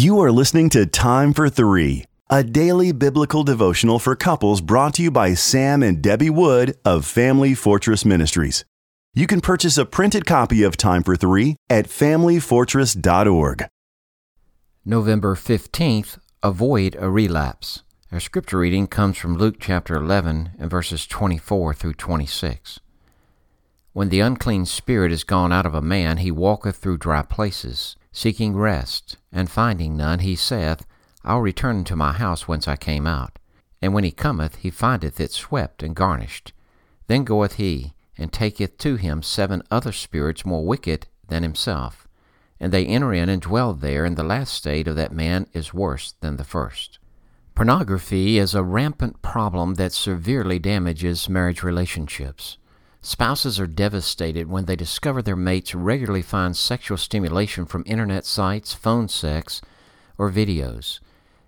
You are listening to Time for Three, a daily biblical devotional for couples brought to you by Sam and Debbie Wood of Family Fortress Ministries. You can purchase a printed copy of Time for Three at familyfortress.org. November 15th, avoid a relapse. Our scripture reading comes from Luke chapter 11 and verses 24 through 26. When the unclean spirit is gone out of a man, he walketh through dry places, seeking rest, and finding none, he saith, I'll return to my house whence I came out. And when he cometh, he findeth it swept and garnished. Then goeth he, and taketh to him seven other spirits more wicked than himself. And they enter in and dwell there, and the last state of that man is worse than the first. Pornography is a rampant problem that severely damages marriage relationships. Spouses are devastated when they discover their mates regularly find sexual stimulation from internet sites, phone sex, or videos.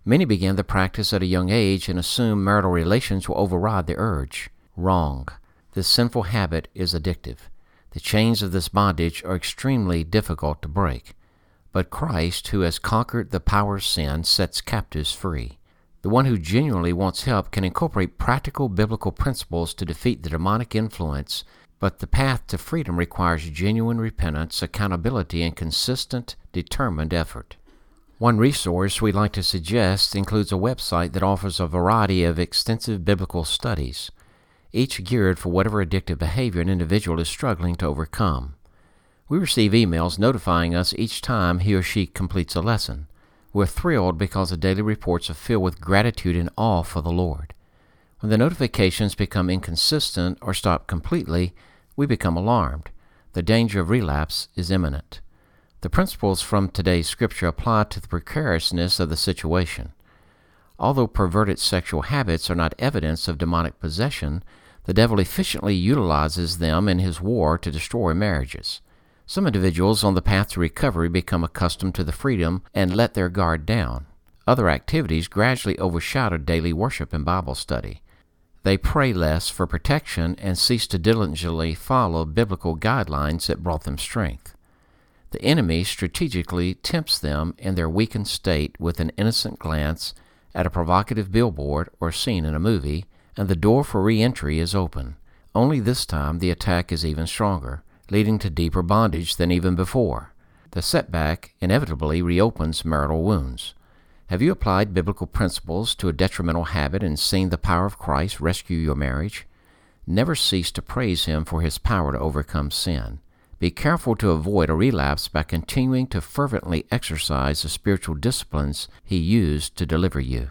Many begin the practice at a young age and assume marital relations will override the urge. Wrong. This sinful habit is addictive. The chains of this bondage are extremely difficult to break. But Christ, who has conquered the power of sin, sets captives free. The one who genuinely wants help can incorporate practical biblical principles to defeat the demonic influence, but the path to freedom requires genuine repentance, accountability, and consistent, determined effort. One resource we'd like to suggest includes a website that offers a variety of extensive biblical studies, each geared for whatever addictive behavior an individual is struggling to overcome. We receive emails notifying us each time he or she completes a lesson. We're thrilled because the daily reports are filled with gratitude and awe for the Lord. When the notifications become inconsistent or stop completely, we become alarmed. The danger of relapse is imminent. The principles from today's scripture apply to the precariousness of the situation. Although perverted sexual habits are not evidence of demonic possession, the devil efficiently utilizes them in his war to destroy marriages. Some individuals on the path to recovery become accustomed to the freedom and let their guard down. Other activities gradually overshadow daily worship and Bible study. They pray less for protection and cease to diligently follow biblical guidelines that brought them strength. The enemy strategically tempts them in their weakened state with an innocent glance at a provocative billboard or scene in a movie, and the door for re entry is open. Only this time the attack is even stronger leading to deeper bondage than even before. The setback inevitably reopens marital wounds. Have you applied biblical principles to a detrimental habit and seen the power of Christ rescue your marriage? Never cease to praise Him for His power to overcome sin. Be careful to avoid a relapse by continuing to fervently exercise the spiritual disciplines He used to deliver you.